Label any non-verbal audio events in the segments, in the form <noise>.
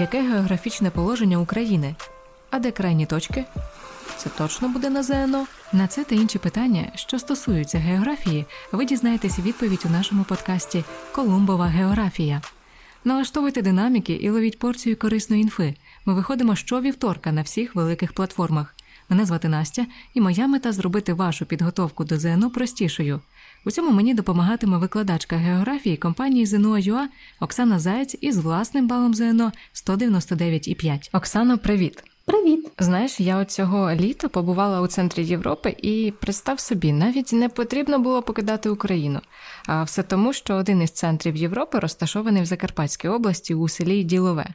Яке географічне положення України? А де крайні точки? Це точно буде на ЗНО? На це та інші питання, що стосуються географії, ви дізнаєтесь відповідь у нашому подкасті Колумбова географія. Налаштовуйте динаміки і ловіть порцію корисної інфи. Ми виходимо щовівторка на всіх великих платформах. Мене звати Настя, і моя мета зробити вашу підготовку до ЗНО простішою. У цьому мені допомагатиме викладачка географії компанії ЗНО.ЮА Оксана Заєць із власним балом ЗНО 199,5. Оксано, привіт! Привіт! Знаєш, я от цього літа побувала у центрі Європи і представ собі, навіть не потрібно було покидати Україну. А все тому, що один із центрів Європи розташований в Закарпатській області у селі Ділове.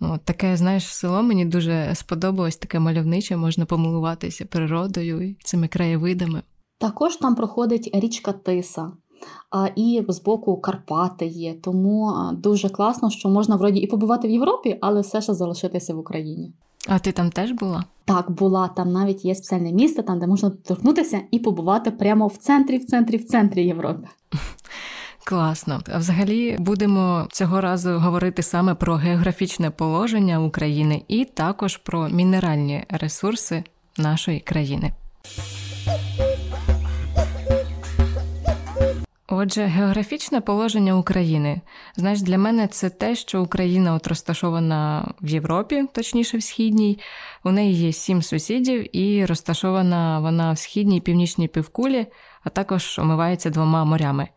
От таке, знаєш, село мені дуже сподобалось, таке мальовниче, можна помилуватися природою і цими краєвидами. Також там проходить річка Тиса. І з боку Карпати є, тому дуже класно, що можна вроді і побувати в Європі, але все ще залишитися в Україні. А ти там теж була? Так, була. Там навіть є спеціальне місце, там де можна торкнутися і побувати прямо в центрі, в центрі, в центрі Європи. Класно. А взагалі будемо цього разу говорити саме про географічне положення України і також про мінеральні ресурси нашої країни. Отже, географічне положення України. Знаєш, для мене це те, що Україна от розташована в Європі, точніше в східній. У неї є сім сусідів, і розташована вона в східній північній півкулі, а також омивається двома морями.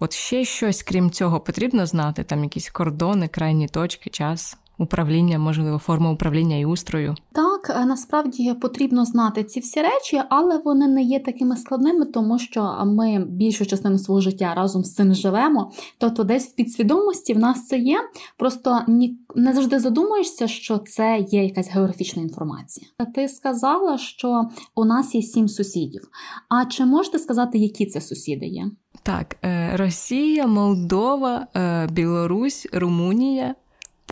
От ще щось, крім цього, потрібно знати, там якісь кордони, крайні точки, час управління, можливо, форма управління і устрою? Так, е, насправді потрібно знати ці всі речі, але вони не є такими складними, тому що ми більшу частину свого життя разом з цим живемо. Тобто, десь в підсвідомості в нас це є. Просто не завжди задумуєшся, що це є якась географічна інформація. Ти сказала, що у нас є сім сусідів. А чи можете сказати, які це сусіди є? Так, е, Росія, Молдова, е, Білорусь, Румунія,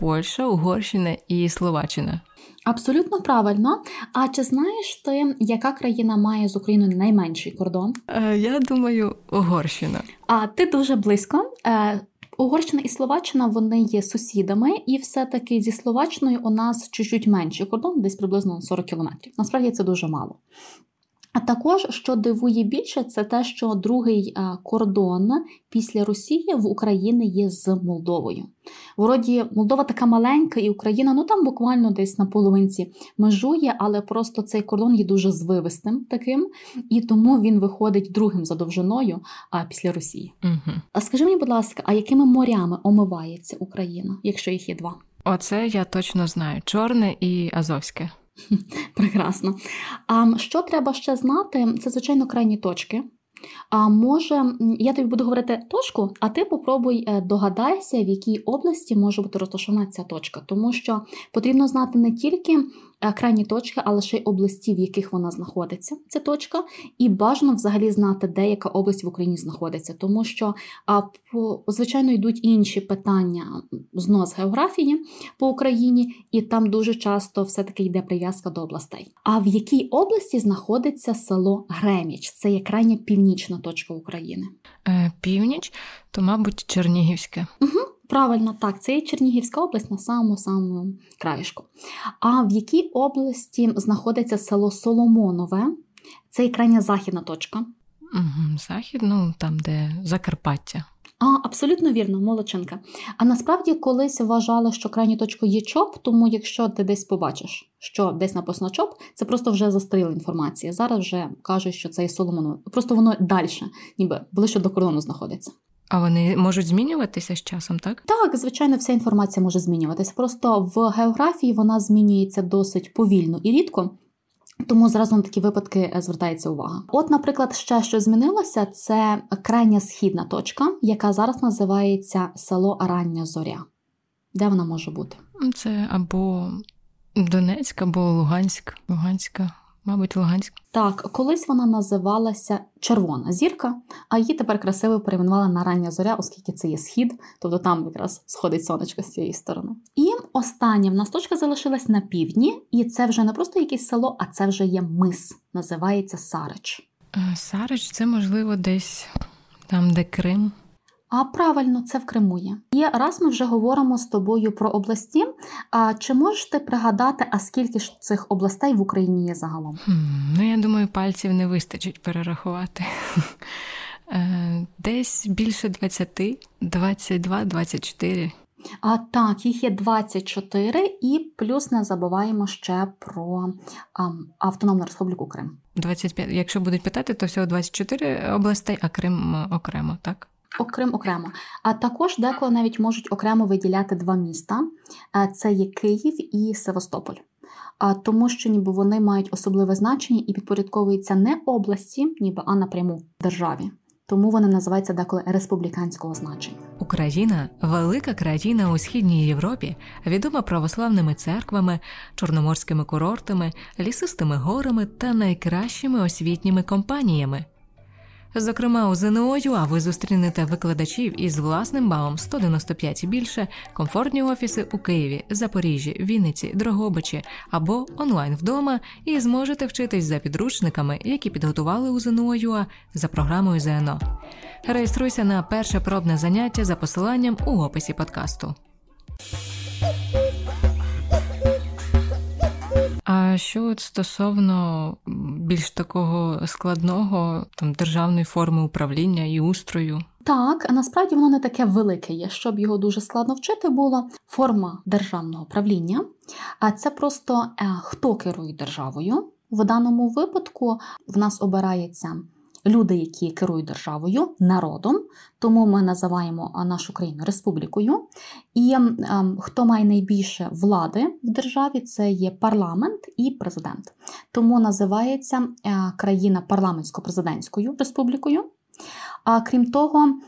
Польща, Угорщина і Словаччина. Абсолютно правильно. А чи знаєш ти, яка країна має з Україною найменший кордон? Е, я думаю, Угорщина. А ти дуже близько. Е, Угорщина і Словаччина вони є сусідами, і все-таки зі Словаччиною у нас чуть-чуть менший кордон, десь приблизно 40 кілометрів. Насправді це дуже мало. А також, що дивує більше, це те, що другий кордон після Росії в Україні є з Молдовою. Вроді Молдова така маленька, і Україна ну там буквально десь на половинці межує, але просто цей кордон є дуже звивистим таким, і тому він виходить другим за довжиною а після Росії. Угу. А скажи мені, будь ласка, а якими морями омивається Україна, якщо їх є два? Оце я точно знаю: Чорне і Азовське. <laughs> Прекрасно. А що треба ще знати? Це, звичайно, крайні точки. А може, я тобі буду говорити точку, а ти попробуй е, догадайся, в якій області може бути розташована ця точка, тому що потрібно знати не тільки крайні точки, але ще й області, в яких вона знаходиться, ця точка, і бажано взагалі знати, де яка область в Україні знаходиться, тому що, а, по, звичайно, йдуть інші питання знос географії по Україні, і там дуже часто все-таки йде прив'язка до областей. А в якій області знаходиться село Греміч? Це є крайня північна точка України. Е, Північ, то, мабуть, Чернігівське. Угу. Правильно, так, це є Чернігівська область на самому самому краєшку. А в якій області знаходиться село Соломонове? Це і крайня західна точка. Захід, ну там, де Закарпаття. А, Абсолютно вірно, молодчинка. А насправді колись вважали, що крайню точку є ЧОП, тому якщо ти десь побачиш, що десь написано ЧОП, це просто вже застріла інформація. Зараз вже кажуть, що це є Соломоново. Просто воно далі, ніби ближче до кордону знаходиться. А вони можуть змінюватися з часом, так? Так, звичайно, вся інформація може змінюватися. Просто в географії вона змінюється досить повільно і рідко. Тому зразу на такі випадки е, звертається увага. От, наприклад, ще що змінилося, це крайня східна точка, яка зараз називається село Рання Зоря. Де вона може бути? Це або Донецьк, або Луганськ, Луганська Мабуть, Луганськ. Так, колись вона називалася Червона зірка, а її тепер красиво перейменували на рання зоря, оскільки це є схід, тобто там якраз сходить сонечко з цієї сторони. І остання в нас точка залишилась на півдні, і це вже не просто якесь село, а це вже є мис. Називається Сарич. Е, Сарич це можливо десь там, де Крим. А правильно, це в Криму є. І раз ми вже говоримо з тобою про області. А чи можеш ти пригадати, а скільки ж цих областей в Україні є загалом? Хм, ну я думаю, пальців не вистачить перерахувати. <laughs> Е, десь більше 20, 22, 24. А так, їх є 24, і плюс не забуваємо ще про а, Автономну Республіку Крим. 25. Якщо будуть питати, то всього 24 областей, а Крим окремо, так? Окрім окремо. А також деколи навіть можуть окремо виділяти два міста: це є Київ і Севастополь. А тому, що ніби вони мають особливе значення і підпорядковуються не області, ніби а напряму державі тому вони називаються деколи республіканського значення. Україна велика країна у східній Європі, відома православними церквами, чорноморськими курортами, лісистими горами та найкращими освітніми компаніями. Зокрема, у ЗНО ЮА ви зустрінете викладачів із власним балом 195 і більше, комфортні офіси у Києві, Запоріжжі, Вінниці, Дрогобичі або онлайн вдома, і зможете вчитись за підручниками, які підготували у ЗНО ЮА за програмою ЗНО. Реєструйся на перше пробне заняття за посиланням у описі подкасту. А що от стосовно більш такого складного там державної форми управління і устрою? Так, насправді воно не таке велике є, щоб його дуже складно вчити було. Форма державного правління, а це просто е, хто керує державою. В даному випадку в нас обирається люди, які керують державою, народом, тому ми називаємо нашу країну республікою. І ем, хто має найбільше влади в державі, це є парламент і президент. Тому називається е, країна парламентсько-президентською республікою. А крім того,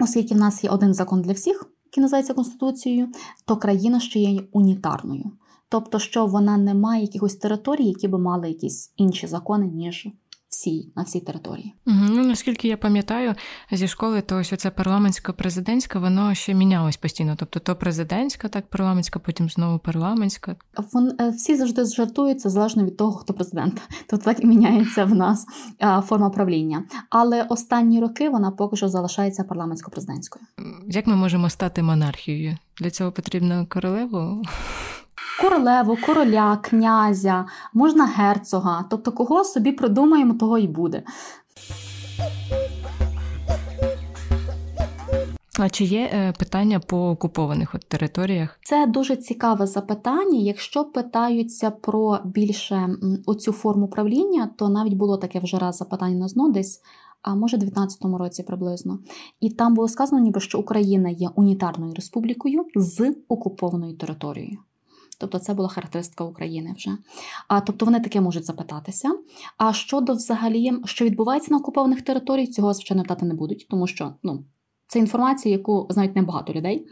оскільки в нас є один закон для всіх, який називається Конституцією, то країна ще є унітарною. Тобто, що вона не має якихось територій, які би мали якісь інші закони, ніж всій на всій території. Ну наскільки я пам'ятаю зі школи, то ось це парламентсько-президентська, воно ще мінялось постійно. Тобто то президентська, так парламентська, потім знову парламентська. Вон е, всі завжди жартуються залежно від того, хто президент. <laughs> Тобто так і міняється в нас форма правління. Але останні роки вона поки що залишається парламентсько-президентською. Як ми можемо стати монархією? Для цього потрібно королеву королеву, короля, князя, можна герцога. Тобто, кого собі придумаємо, того і буде. А чи є е, питання по окупованих от територіях? Це дуже цікаве запитання. Якщо питаються про більше оцю форму правління, то навіть було таке вже раз запитання на ЗНО десь. А може, в 19-му році приблизно, і там було сказано, ніби що Україна є унітарною республікою з окупованою територією. Тобто це була характеристика України вже. А, Тобто вони таке можуть запитатися. А щодо взагалі, що відбувається на окупованих територіях, цього звичайно питати не будуть, тому що ну, це інформація, яку знають небагато людей.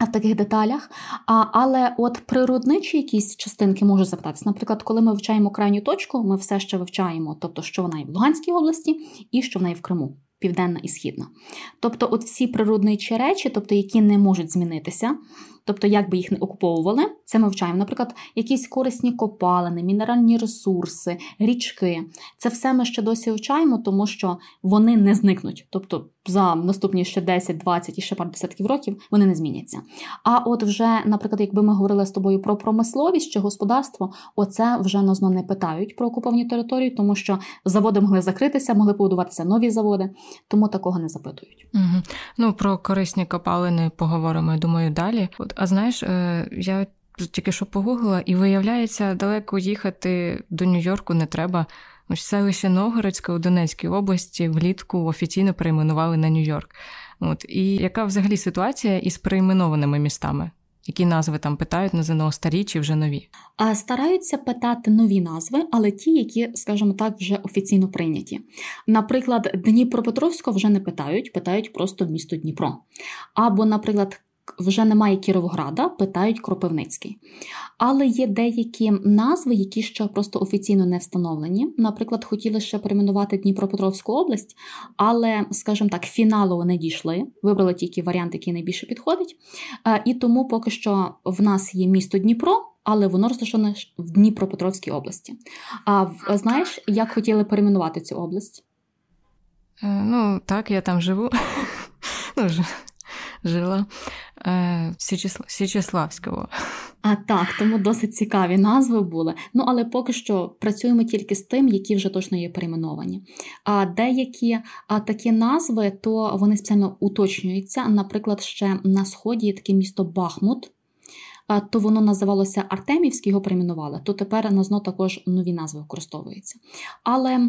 В таких деталях, а, але от природничі якісь частинки можуть запитатися. Наприклад, коли ми вивчаємо крайню точку, ми все ще вивчаємо, тобто, що вона є в Луганській області і що вона є в Криму, південна і східна. Тобто, от всі природничі речі, тобто які не можуть змінитися, Тобто, як би їх не окуповували, це ми вчаємо, наприклад, якісь корисні копалини, мінеральні ресурси, річки. Це все ми ще досі вчаємо, тому що вони не зникнуть. Тобто за наступні ще 10, 20 і ще пару десятків років вони не зміняться. А от вже, наприклад, якби ми говорили з тобою про промисловість чи господарство, оце вже назно не питають про окуповані території, тому що заводи могли закритися, могли побудуватися нові заводи, тому такого не запитують. Угу. Ну про корисні копалини поговоримо, я думаю, далі. От, А знаєш, е, я тільки що погуглила, і виявляється, далеко їхати до Нью-Йорку не треба. Селище Новгородське у Донецькій області влітку офіційно перейменували на Нью-Йорк. От і яка взагалі ситуація із перейменованими містами? Які назви там питають на ЗНО старі чи вже нові? А стараються питати нові назви, але ті, які, скажімо так, вже офіційно прийняті. Наприклад, Дніпропетровського вже не питають, питають просто місто Дніпро. Або, наприклад, вже немає Кіровограда, питають Кропивницький. Але є деякі назви, які ще просто офіційно не встановлені. Наприклад, хотіли ще перейменувати Дніпропетровську область, але, скажімо так, фіналу не дійшли. Вибрали тільки варіант, який найбільше підходить. Е, і тому поки що в нас є місто Дніпро. Але воно розташоване в Дніпропетровській області. А знаєш, як хотіли перейменувати цю область? Е, ну, так, я там живу. <laughs> ну, жила е, Січеславського. А так, тому досить цікаві назви були. Ну, але поки що працюємо тільки з тим, які вже точно є перейменовані. А деякі а, такі назви, то вони спеціально уточнюються. Наприклад, ще на сході є таке місто Бахмут. То воно називалося Артемівське, його перейменували, то тепер на ЗНО також нові назви використовуються. Але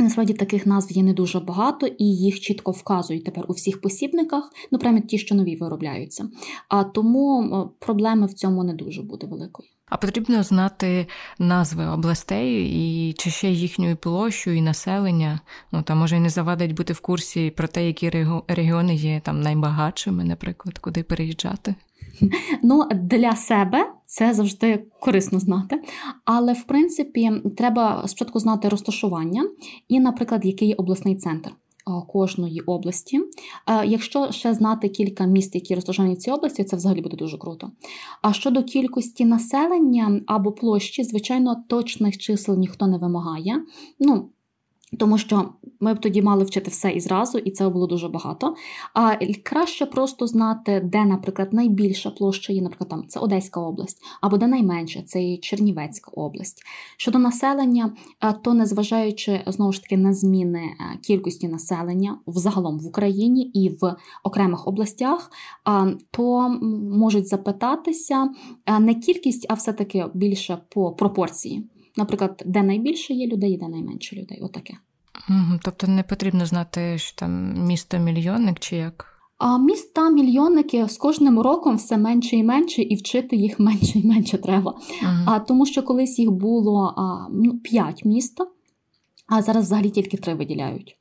Насправді таких назв є не дуже багато, і їх чітко вказують тепер у всіх посібниках, ну прямо ті, що нові виробляються. А тому проблеми в цьому не дуже буде великою. А потрібно знати назви областей і чи ще їхню площу і населення. Ну там може й не завадить бути в курсі про те, які регіони є там найбагатшими, наприклад, куди переїжджати. Ну, для себе це завжди корисно знати. Але, в принципі, треба спочатку знати розташування і, наприклад, який є обласний центр. Кожної області. Якщо ще знати кілька міст, які розташовані в цій області, це взагалі буде дуже круто. А щодо кількості населення або площі, звичайно, точних чисел ніхто не вимагає. Ну, тому що ми б тоді мали вчити все і зразу, і це було дуже багато. А краще просто знати, де, наприклад, найбільша площа є, наприклад, там це Одеська область, або де найменша, це Чернівецька область. Щодо населення, то незважаючи знову ж таки на зміни кількості населення взагалом в Україні і в окремих областях, то можуть запитатися не кількість, а все-таки більше по пропорції. Наприклад, де найбільше є людей, і де найменше людей. Отаке. Тобто не потрібно знати, що там місто мільйонник чи як? А міста мільйонники з кожним роком все менше і менше, і вчити їх <laughs> менше і менше треба. uh А тому, що колись їх було а, ну, 5 міст, а зараз взагалі тільки три виділяють.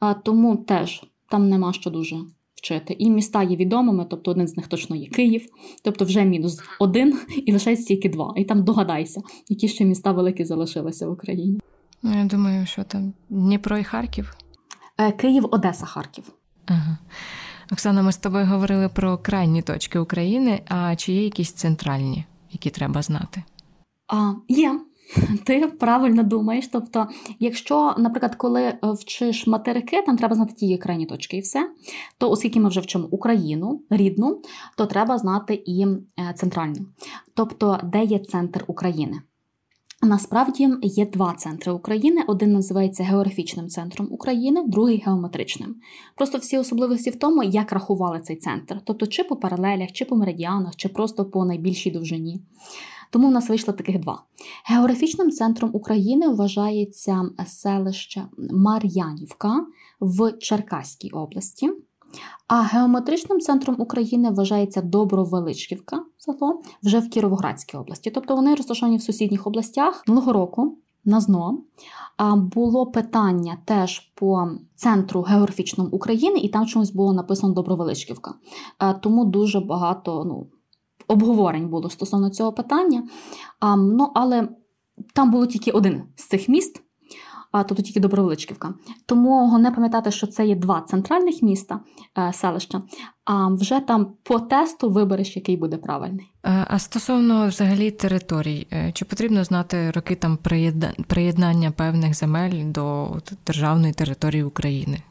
А, Тому теж там нема що дуже вчити. І міста є відомими, тобто один з них точно є Київ, тобто вже мінус один і лишається тільки два. І там догадайся, які ще міста великі залишилися в Україні. Ну, я думаю, що там Дніпро і Харків. Е, Київ, Одеса, Харків. Ага. Оксана, ми з тобою говорили про крайні точки України. А чи є якісь центральні, які треба знати? А, Є. <laughs> Ти правильно думаєш. Тобто, якщо, наприклад, коли е, вчиш материки, там треба знати ті крайні точки і все, то оскільки ми вже вчимо Україну рідну, то треба знати і е, центральну. Тобто, де є центр України. Насправді є два центри України. Один називається географічним центром України, другий геометричним. Просто всі особливості в тому, як рахували цей центр, тобто чи по паралелях, чи по меридіанах, чи просто по найбільшій довжині. Тому в нас вийшло таких два. Географічним центром України вважається селище Мар'янівка в Черкаській області. А геометричним центром України вважається Добровеличківка село вже в Кіровоградській області. Тобто вони розташовані в сусідніх областях минулого року. На ЗНО було питання теж по центру географічному України, і там чомусь було написано Добровеличківка. Тому дуже багато ну, обговорень було стосовно цього питання. А, Ну, Але там було тільки один з цих міст, а тобто тільки Добровеличківка. Тому не пам'ятати, що це є два центральних міста е, селища, а вже там по тесту вибереш, який буде правильний. Е, а стосовно взагалі територій, е, чи потрібно знати роки там приєднання певних земель до державної території України?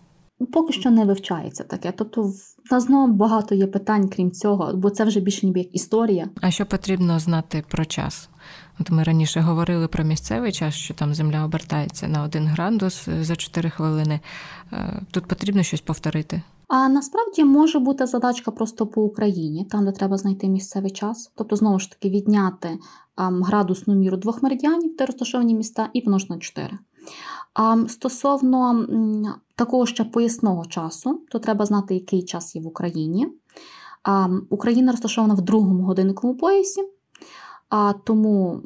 Поки що не вивчається таке. Тобто, в нас знову багато є питань, крім цього, бо це вже більше ніби як історія. А що потрібно знати про час? От ми раніше говорили про місцевий час, що там земля обертається на один градус за 4 хвилини. Е, тут потрібно щось повторити. А насправді може бути задачка просто по Україні, там де треба знайти місцевий час. Тобто, знову ж таки, відняти градусну міру двох меридіанів, де розташовані міста, і помножити на 4. А стосовно такого ще поясного часу, то треба знати, який час є в Україні. Україна розташована в другому годинниковому поясі, тому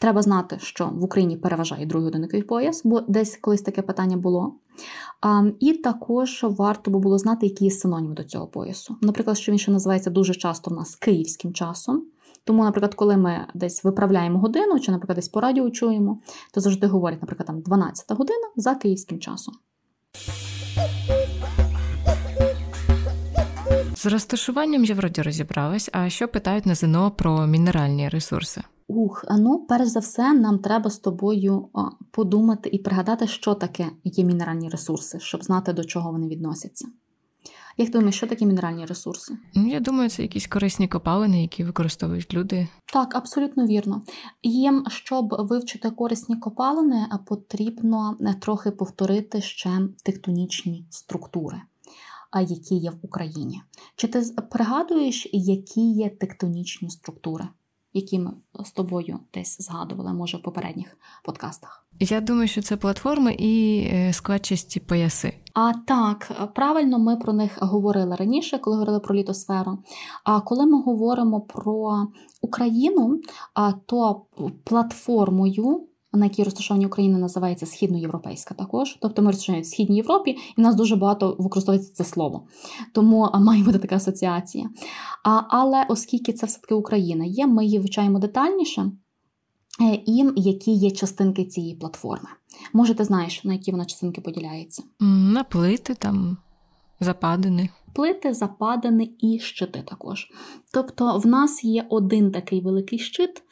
треба знати, що в Україні переважає другий годинниковий пояс, бо десь колись таке питання було. І також варто би було знати, які є синоніми до цього поясу. Наприклад, що він ще називається дуже часто в нас київським часом. Тому, наприклад, коли ми десь виправляємо годину, чи, наприклад, десь по радіо чуємо, то завжди говорять, наприклад, там 12 година за київським часом. З розташуванням я вроді розібралась. А що питають на ЗНО про мінеральні ресурси? Ух, ну перш за все, нам треба з тобою подумати і пригадати, що таке є мінеральні ресурси, щоб знати, до чого вони відносяться. Як ти думаєш, що такі мінеральні ресурси? Ну, я думаю, це якісь корисні копалини, які використовують люди. Так, абсолютно вірно. Їм, щоб вивчити корисні копалини, потрібно е, трохи повторити ще тектонічні структури, які є в Україні. Чи ти пригадуєш, які є тектонічні структури? Які ми з тобою десь згадували, може, в попередніх подкастах. Я думаю, що це платформи і е, складчасті пояси. А так, правильно ми про них говорили раніше, коли говорили про літосферу. А коли ми говоримо про Україну, то платформою на якій розташовані Україна, називається східноєвропейська також. Тобто ми розташовані в східній Європі, і в нас дуже багато використовується це слово. Тому має бути така асоціація. А, Але оскільки це все-таки Україна є, ми її вивчаємо детальніше. Е, і які є частинки цієї платформи. Може, ти знаєш, на які вона частинки поділяється? На плити там западини плити, западини і щити також. Тобто в нас є один такий великий щит,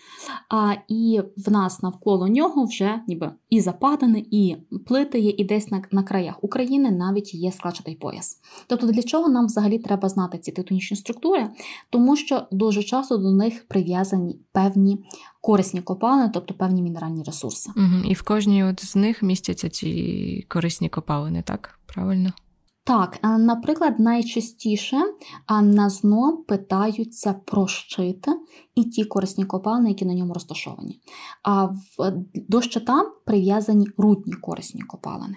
а і в нас навколо нього вже ніби і западини, і плити є, і десь на, на краях України навіть є складчатий пояс. Тобто, для чого нам взагалі треба знати ці тектонічні структури? Тому що дуже часто до них прив'язані певні корисні копалини, тобто певні мінеральні ресурси. Угу. І в кожній от з них містяться ці корисні копалини, так? Правильно? Так, е, наприклад, найчастіше на ЗНО питаються про щит і ті корисні копалини, які на ньому розташовані. А до щита прив'язані рутні корисні копалини.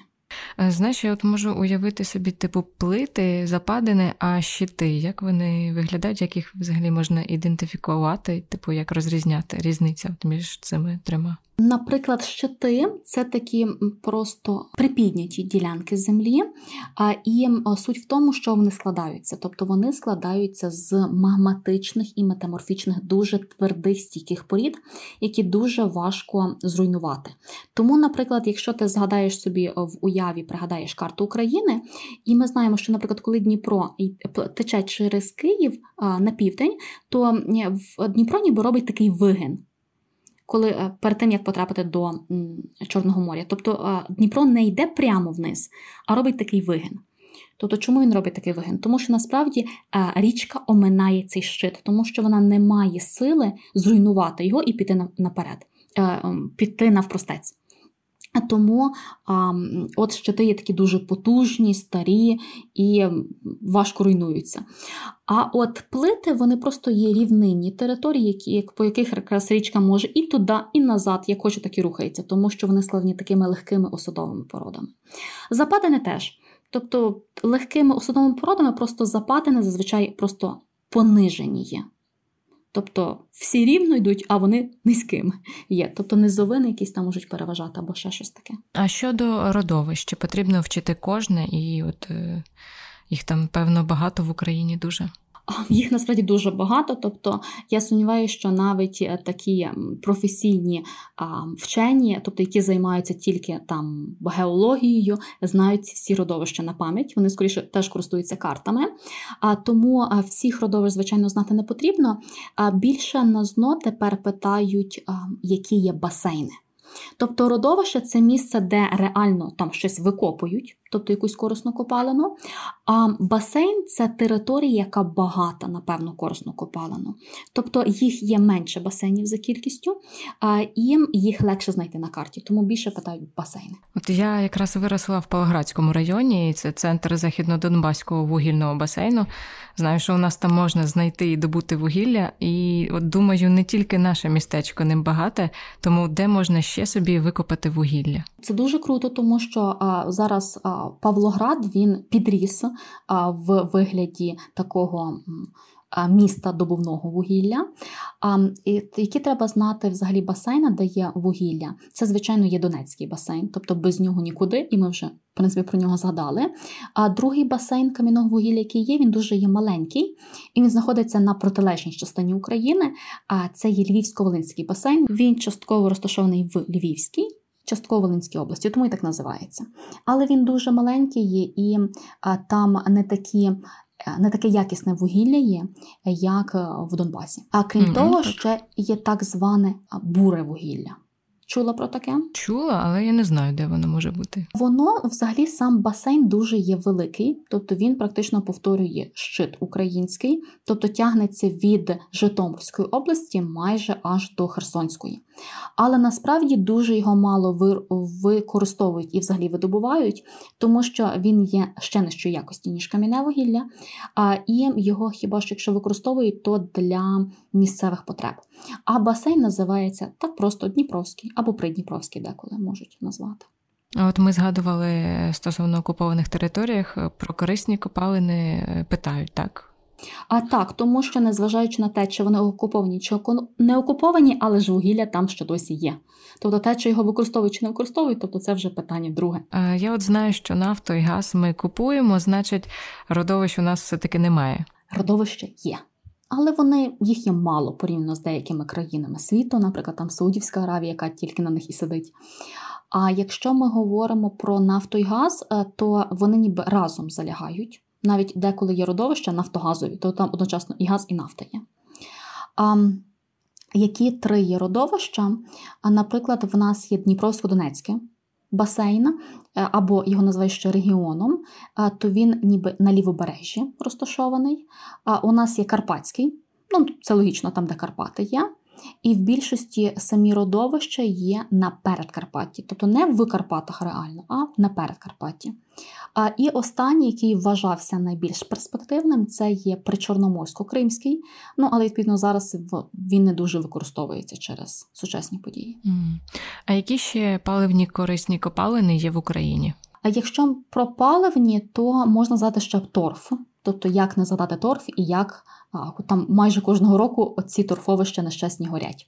Е, знаєш, я от можу уявити собі типу плити, западини, а щити. Як вони виглядають, як їх взагалі можна ідентифікувати, типу як розрізняти різниця між цими трьома? Наприклад, щити це такі просто припідняті ділянки землі, і суть в тому, що вони складаються. Тобто вони складаються з магматичних і метаморфічних, дуже твердих стійких порід, які дуже важко зруйнувати. Тому, наприклад, якщо ти згадаєш собі в уяві, пригадаєш карту України, і ми знаємо, що, наприклад, коли Дніпро тече через Київ на південь, то в Дніпро ніби робить такий вигин коли е, перед тим як потрапити до Чорного моря. Тобто е, Дніпро не йде прямо вниз, а робить такий вигин. Тобто, чому він робить такий вигин? Тому що насправді е, річка оминає цей щит, тому що вона не має сили зруйнувати його і піти наперед, піти навпростець. Тому а, от щити є такі дуже потужні, старі і важко руйнуються. А от плити вони просто є рівнинні території, які, по яких якраз річка може і туди, і назад, як хоче, так і рухається, тому що вони складені такими легкими осадовими породами. Западини теж. Тобто легкими осадовими породами просто западини зазвичай просто понижені є. Тобто всі рівно йдуть, а вони низькими є. Тобто низовини якісь там можуть переважати або ще щось таке. А щодо родовищ, чи потрібно вчити кожне, і от е, їх там, певно, багато в Україні дуже. <laughs> Їх насправді дуже багато. Тобто я сумніваюся, що навіть е, такі професійні вчені, тобто які займаються тільки там геологією, знають всі родовища на пам'ять. Вони скоріше теж користуються картами. А тому всіх родовищ, звичайно, знати не потрібно. А більше на зно тепер питають, які є басейни. Тобто родовище це місце, де реально там щось викопують, тобто якусь корисну копалину. А басейн це територія, яка багата на певну корисну копалину. Тобто їх є менше басейнів за кількістю, а їм їх легше знайти на карті, тому більше питають басейни. От я якраз виросла в Павлоградському районі, і це центр західно-донбаського вугільного басейну. Знаю, що у нас там можна знайти і добути вугілля, і от думаю, не тільки наше містечко ним багате, тому де можна ще собі викопати вугілля. Це дуже круто, тому що а, зараз а, Павлоград він підріс в вигляді такого. Міста добувного вугілля, які треба знати взагалі басейна, де є вугілля. Це, звичайно, є Донецький басейн, тобто без нього нікуди, і ми вже в принципі про нього згадали. А другий басейн кам'яного вугілля, який є, він дуже є маленький, і він знаходиться на протилежній частині України. А це є Львівсько-Волинський басейн. Він частково розташований в Львівській. Частково Волинській області, тому і так називається. Але він дуже маленький є, і там не такі. Не таке якісне вугілля є, як в Донбасі. А крім mm-hmm, того, так. ще є так зване буре вугілля. Чула про таке? Чула, але я не знаю, де воно може бути. Воно взагалі сам басейн дуже є великий, тобто він практично повторює щит український, тобто тягнеться від Житомирської області майже аж до Херсонської. Але насправді дуже його мало використовують і взагалі видобувають, тому що він є ще нижчої якості, ніж кам'яне вугілля, і його хіба що якщо використовують, то для місцевих потреб. А басейн називається так просто Дніпровський або Придніпровський, деколи можуть назвати. От ми згадували стосовно окупованих територіях про корисні копалини е, питають так. А так, тому що незважаючи на те, чи вони окуповані, чи не окуповані, але ж вугілля там ще досі є. Тобто те, чи його використовують чи не використовують, тобто це вже питання друге. Я от знаю, що нафту і газ ми купуємо, значить, родовищ у нас все-таки немає. Родовище є. Але вони їх є мало порівняно з деякими країнами світу, наприклад, там Саудівська Аравія, яка тільки на них і сидить. А якщо ми говоримо про нафту і газ, е, то вони ніби разом залягають навіть деколи є родовища нафтогазові, то там одночасно і газ, і нафта є. А, Які три є родовища? А, Наприклад, в нас є Дніпровсько-Донецьке басейн, е, або його називають ще регіоном, то він ніби на лівобережжі розташований. А у нас є Карпатський, ну це логічно, там, де Карпати є. І в більшості самі родовища є на передкарпатті, тобто не в Карпатах реально, а на передкарпатті. А, І останній, який вважався найбільш перспективним, це є причорноморсько-кримський. Ну, але відповідно зараз він не дуже використовується через сучасні події. А які ще паливні корисні копалини є в Україні? А якщо про паливні, то можна згадати ще торф. Тобто, як не задати торф і як там майже кожного року ці торфовища нещасні горять.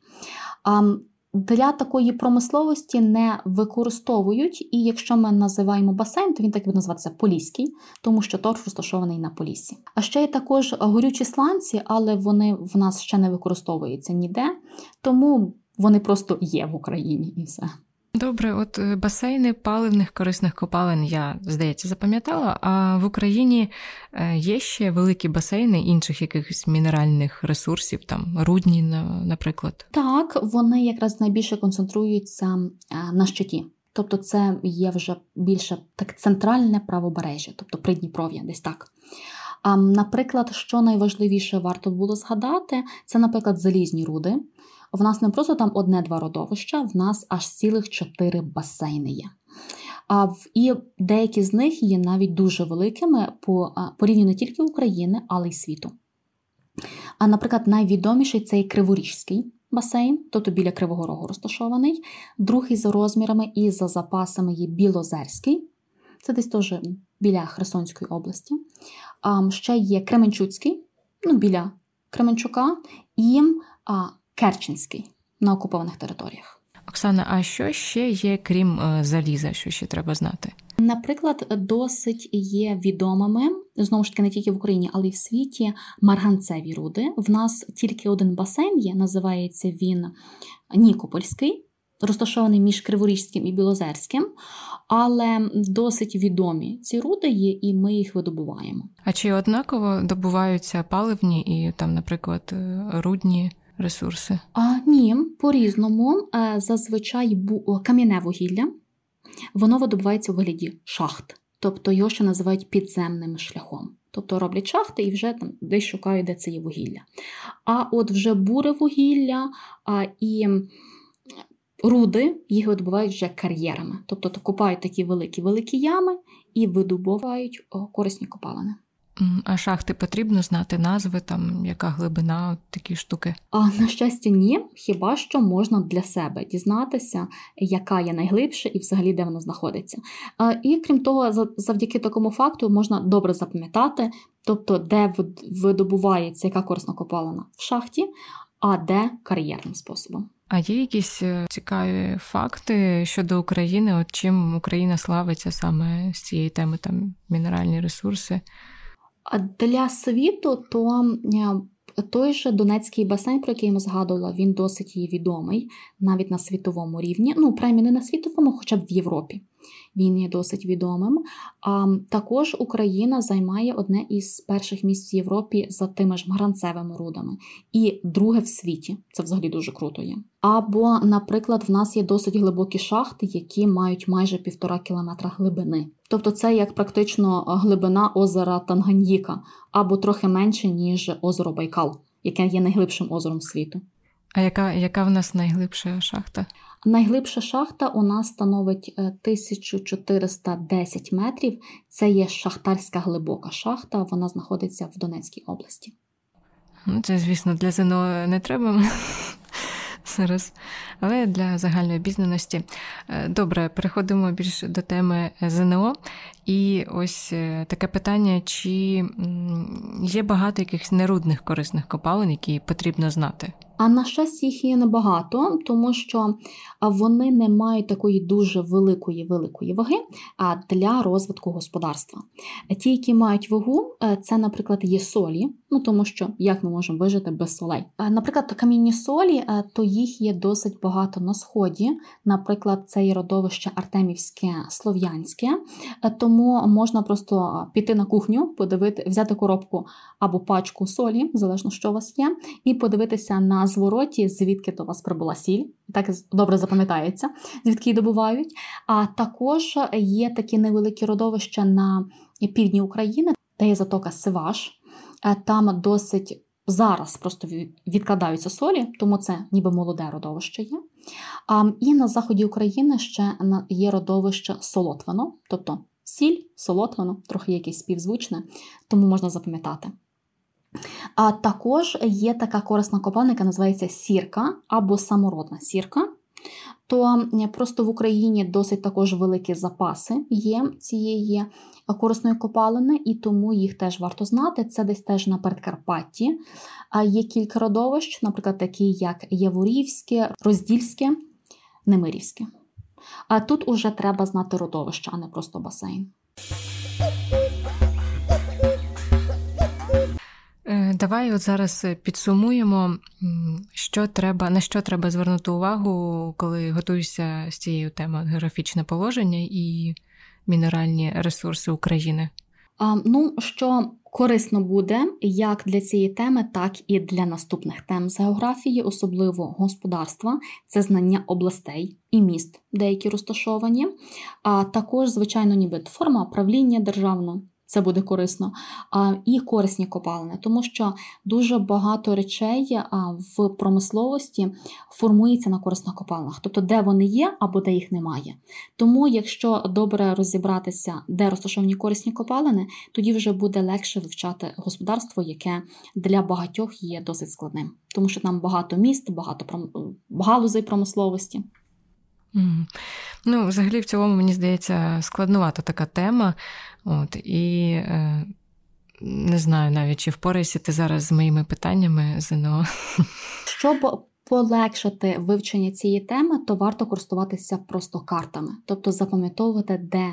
Для такої промисловості не використовують, і якщо ми називаємо басейн, то він так буде називатися Поліський, тому що торф розташований на Поліссі. А ще є також горючі сланці, але вони в нас ще не використовуються ніде, тому вони просто є в Україні і все. Добре, от е, басейни паливних корисних копалин я, здається, запам'ятала. А в Україні е, є ще великі басейни інших якихось мінеральних ресурсів, там рудні, наприклад. Так, вони якраз найбільше концентруються е, на щиті. Тобто, це є вже більше так центральне правобережжя, тобто Придніпров'я, десь так. А, Наприклад, що найважливіше варто було згадати, це, наприклад, залізні руди. В нас не просто там одне-два родовища, в нас аж цілих чотири басейни є. А в і деякі з них є навіть дуже великими по порівняно не тільки України, але й світу. А, наприклад, найвідоміший цей Криворіжський басейн, тобто біля Кривого Рогу розташований, другий за розмірами і за запасами є Білозерський, це десь теж біля Херсонської області. А, Ще є Кременчуцький, ну, біля Кременчука, і а, Керченський на окупованих територіях. Оксана, а що ще є, крім е, заліза, що ще треба знати? Наприклад, досить є відомими знову ж таки не тільки в Україні, але й в світі марганцеві руди. В нас тільки один басейн є, називається він Нікопольський, розташований між Криворізьким і Білозерським, але досить відомі ці руди є, і ми їх видобуваємо. А чи однаково добуваються паливні і там, наприклад, е, рудні? Ресурси? А, Ні, по-різному. Е, зазвичай кам'яне вугілля, воно видобувається у вигляді шахт, тобто його ще називають підземним шляхом. Тобто роблять шахти і вже там десь шукають, де це є вугілля. А от вже буре вугілля а, і руди їх видобувають вже кар'єрами. Тобто копають такі великі-великі ями і видобувають корисні копалини. А шахти потрібно знати назви, там яка глибина, такі штуки. А на щастя, ні. Хіба що можна для себе дізнатися, яка є найглибша і взагалі де вона знаходиться. І крім того, завдяки такому факту можна добре запам'ятати, тобто, де видобувається яка корисна копалина в шахті, а де кар'єрним способом. А є якісь е, цікаві факти щодо України? От чим Україна славиться саме з цієї теми, там мінеральні ресурси? Для світу то е, той же Донецький басейн, про який я згадувала, він досить є відомий навіть на світовому рівні. Ну, принаймні не на світовому, хоча б в Європі. Він є досить відомим. А також Україна займає одне із перших місць в Європі за тими ж гранцевими рудами, і друге в світі. Це взагалі дуже круто є. Або, наприклад, в нас є досить глибокі шахти, які мають майже півтора кілометра глибини. Тобто, це як практично глибина озера Танганьїка, або трохи менше ніж озеро Байкал, яке є найглибшим озером світу. А яка яка в нас найглибша шахта? Найглибша шахта у нас становить 1410 е, метрів. Це є шахтарська глибока шахта, вона знаходиться в Донецькій області. Ну, це, звісно, для ЗНО не треба <laughs> зараз, але для загальної обізнаності. Е, добре, переходимо більш до теми ЗНО. І ось е, таке питання: чи є багато якихось нерудних корисних копалин, які потрібно знати? А на щастя, їх є небагато, тому що вони не мають такої дуже великої великої ваги для розвитку господарства. Ті, які мають вагу, е, це, наприклад, є солі, ну тому що як ми можемо вижити без солей. Наприклад, камінні солі, е, то їх є досить багато на сході. Наприклад, це є родовище Артемівське Слов'янське, е, тому можна просто піти на кухню, подивити, взяти коробку або пачку солі, залежно що у вас є, і подивитися на звороті, звідки до вас прибула сіль, так добре запам'ятається, звідки її добувають. А також є такі невеликі родовища на півдні України, де є затока Сиваш. Е, там досить зараз просто відкладаються солі, тому це ніби молоде родовище є. А, І на заході України ще є родовище Солотвино, тобто сіль, солотвино, трохи якесь співзвучне, тому можна запам'ятати. А також є така корисна копалина, яка називається сірка або самородна сірка. То просто в Україні досить також великі запаси є цієї корисної копалини, і тому їх теж варто знати. Це десь теж на Передкарпатті. Є кілька родовищ, наприклад, такі як Яворівське, Роздільське, Немирівське. А тут уже треба знати родовище, а не просто басейн. Давай от зараз е, підсумуємо, що треба, на що треба звернути увагу, коли готуєшся з цією темою географічне положення і мінеральні ресурси України. А, Ну, що корисно буде як для цієї теми, так і для наступних тем з географії, особливо господарства, це знання областей і міст, деякі розташовані, а також, звичайно, ніби форма правління державного це буде корисно, і корисні копалини, тому що дуже багато речей в промисловості формується на корисних копалинах, тобто де вони є або де їх немає. Тому, якщо добре розібратися, де розташовані корисні копалини, тоді вже буде легше вивчати господарство, яке для багатьох є досить складним, тому що там багато міст, багато галузей промисловості. Ну, взагалі, в цілому, мені здається, складнувата така тема. От, І е, не знаю навіть, чи впораєшся ти зараз з моїми питаннями ЗНО. Щоб полегшити вивчення цієї теми, то варто користуватися просто картами, тобто запам'ятовувати, де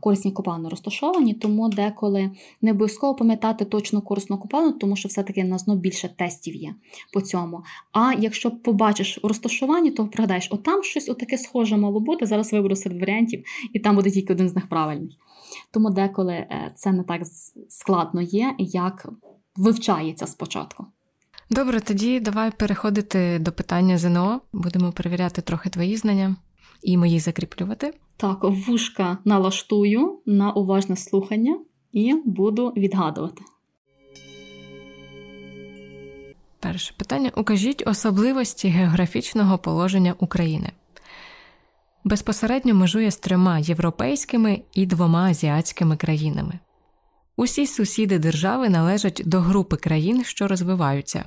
корисні копалини розташовані, тому деколи не обов'язково пам'ятати точно корисну копалину, тому що все-таки на зно більше тестів є по цьому. А якщо побачиш розташування, то пригадаєш, отам щось отаке схоже мало бути. Зараз виберу серед варіантів, і там буде тільки один з них правильний. Тому деколи е, це не так складно є, як вивчається спочатку. Добре, тоді давай переходити до питання ЗНО. Будемо перевіряти трохи твої знання і мої закріплювати. Так, вушка налаштую на уважне слухання і буду відгадувати. Перше питання: укажіть особливості географічного положення України. Безпосередньо межує з трьома європейськими і двома азіатськими країнами. Усі сусіди держави належать до групи країн, що розвиваються.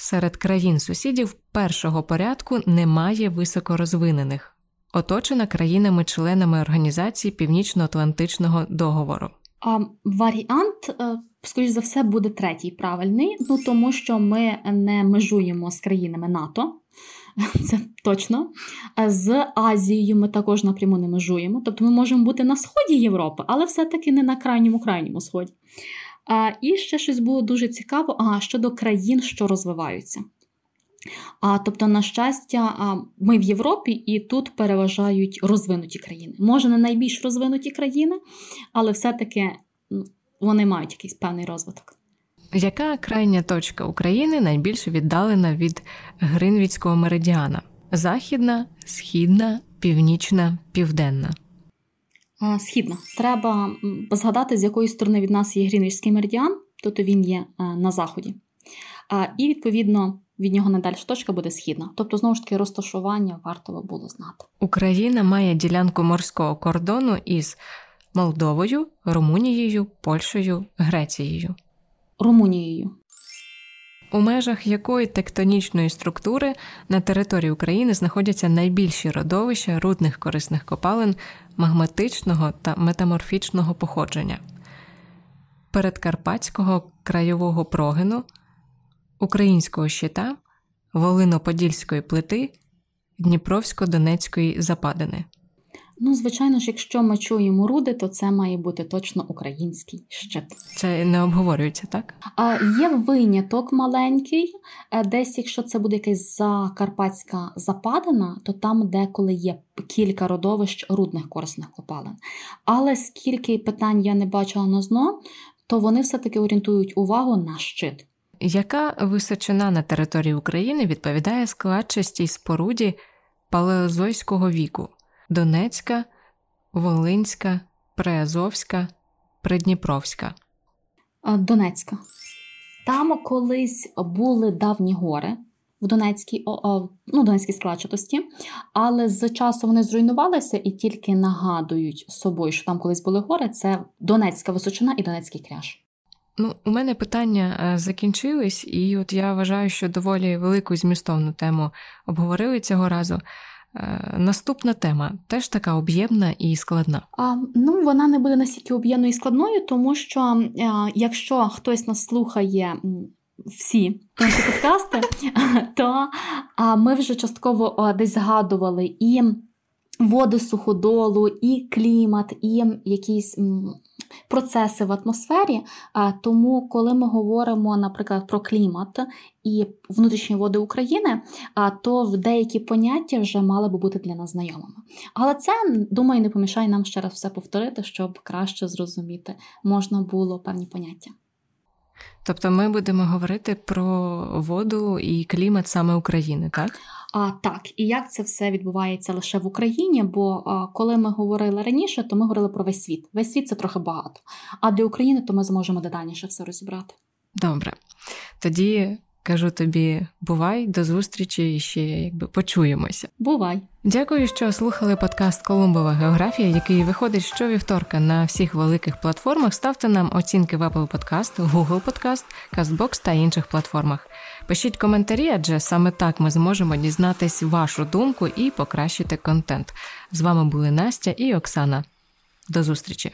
Серед країн сусідів першого порядку немає високорозвинених, оточена країнами-членами Організації Північно-Атлантичного договору. А Варіант, е, скоріш за все, буде третій правильний, ну тому що ми не межуємо з країнами НАТО. <laughs> Це точно. З Азією ми також напряму не межуємо. Тобто ми можемо бути на сході Європи, але все-таки не на крайньому крайньому сході. А, І ще щось було дуже цікаво ага, щодо країн, що розвиваються. А тобто, на щастя, ми в Європі і тут переважають розвинуті країни. Може, не найбільш розвинуті країни, але все-таки ну, вони мають якийсь певний розвиток. Яка крайня точка України найбільше віддалена від Гринвіцького меридіана? Західна, східна, північна, південна? Східна. Треба згадати, з якої сторони від нас є Грінвічський меридіан, тобто він є на заході. І, відповідно, від нього надальша точка буде східна. Тобто, знову ж таки, розташування варто було знати. Україна має ділянку морського кордону із Молдовою, Румунією, Польщею, Грецією. Румунією. У межах якої тектонічної структури на території України знаходяться найбільші родовища рудних корисних копалин магматичного та метаморфічного походження, передкарпатського краєвого прогину, українського щита, Волино-Подільської плити, Дніпровсько-Донецької западини. Ну, звичайно ж, якщо ми чуємо руди, то це має бути точно український щит. Це не обговорюється, так? А Є виняток маленький, е, десь, якщо це буде якась закарпатська западина, то там деколи є кілька родовищ рудних корисних копалин. Але скільки питань я не бачила на зно, то вони все-таки орієнтують увагу на щит. Яка височина на території України відповідає складчастій споруді палеозойського віку? Донецька, Волинська, Приазовська, Придніпровська. Донецька. Там колись були давні гори в Донецькій ну, Донецькій складчатості, але з часу вони зруйнувалися і тільки нагадують собою, що там колись були гори. Це Донецька височина і Донецький кряж. Ну, у мене питання е, закінчились, і от я вважаю, що доволі велику змістовну тему обговорили цього разу. Е, наступна тема теж така об'ємна і складна. А, Ну, вона не буде настільки об'ємною і складною, тому що а, е, якщо хтось нас слухає. Всі наші подкасти, <laughs> то а, ми вже частково а, десь згадували і води суходолу, і клімат, і якісь процеси в атмосфері. Тому, коли ми говоримо, наприклад, про клімат і внутрішні води України, то в деякі поняття вже мали би бути для нас знайомими. Але це, думаю, не помішає нам ще раз все повторити, щоб краще зрозуміти можна було певні поняття. Тобто ми будемо говорити про воду і клімат саме України, так? А так, і як це все відбувається лише в Україні? Бо а, коли ми говорили раніше, то ми говорили про весь світ. Весь світ це трохи багато. А для України то ми зможемо детальніше все розібрати. Добре. Тоді Кажу тобі, бувай, до зустрічі і ще якби почуємося. Бувай. Дякую, що слухали подкаст Колумбова географія, який виходить щовівторка на всіх великих платформах. Ставте нам оцінки в Apple Podcast, Google Podcast, CastBox та інших платформах. Пишіть коментарі, адже саме так ми зможемо дізнатись вашу думку і покращити контент. З вами були Настя і Оксана. До зустрічі.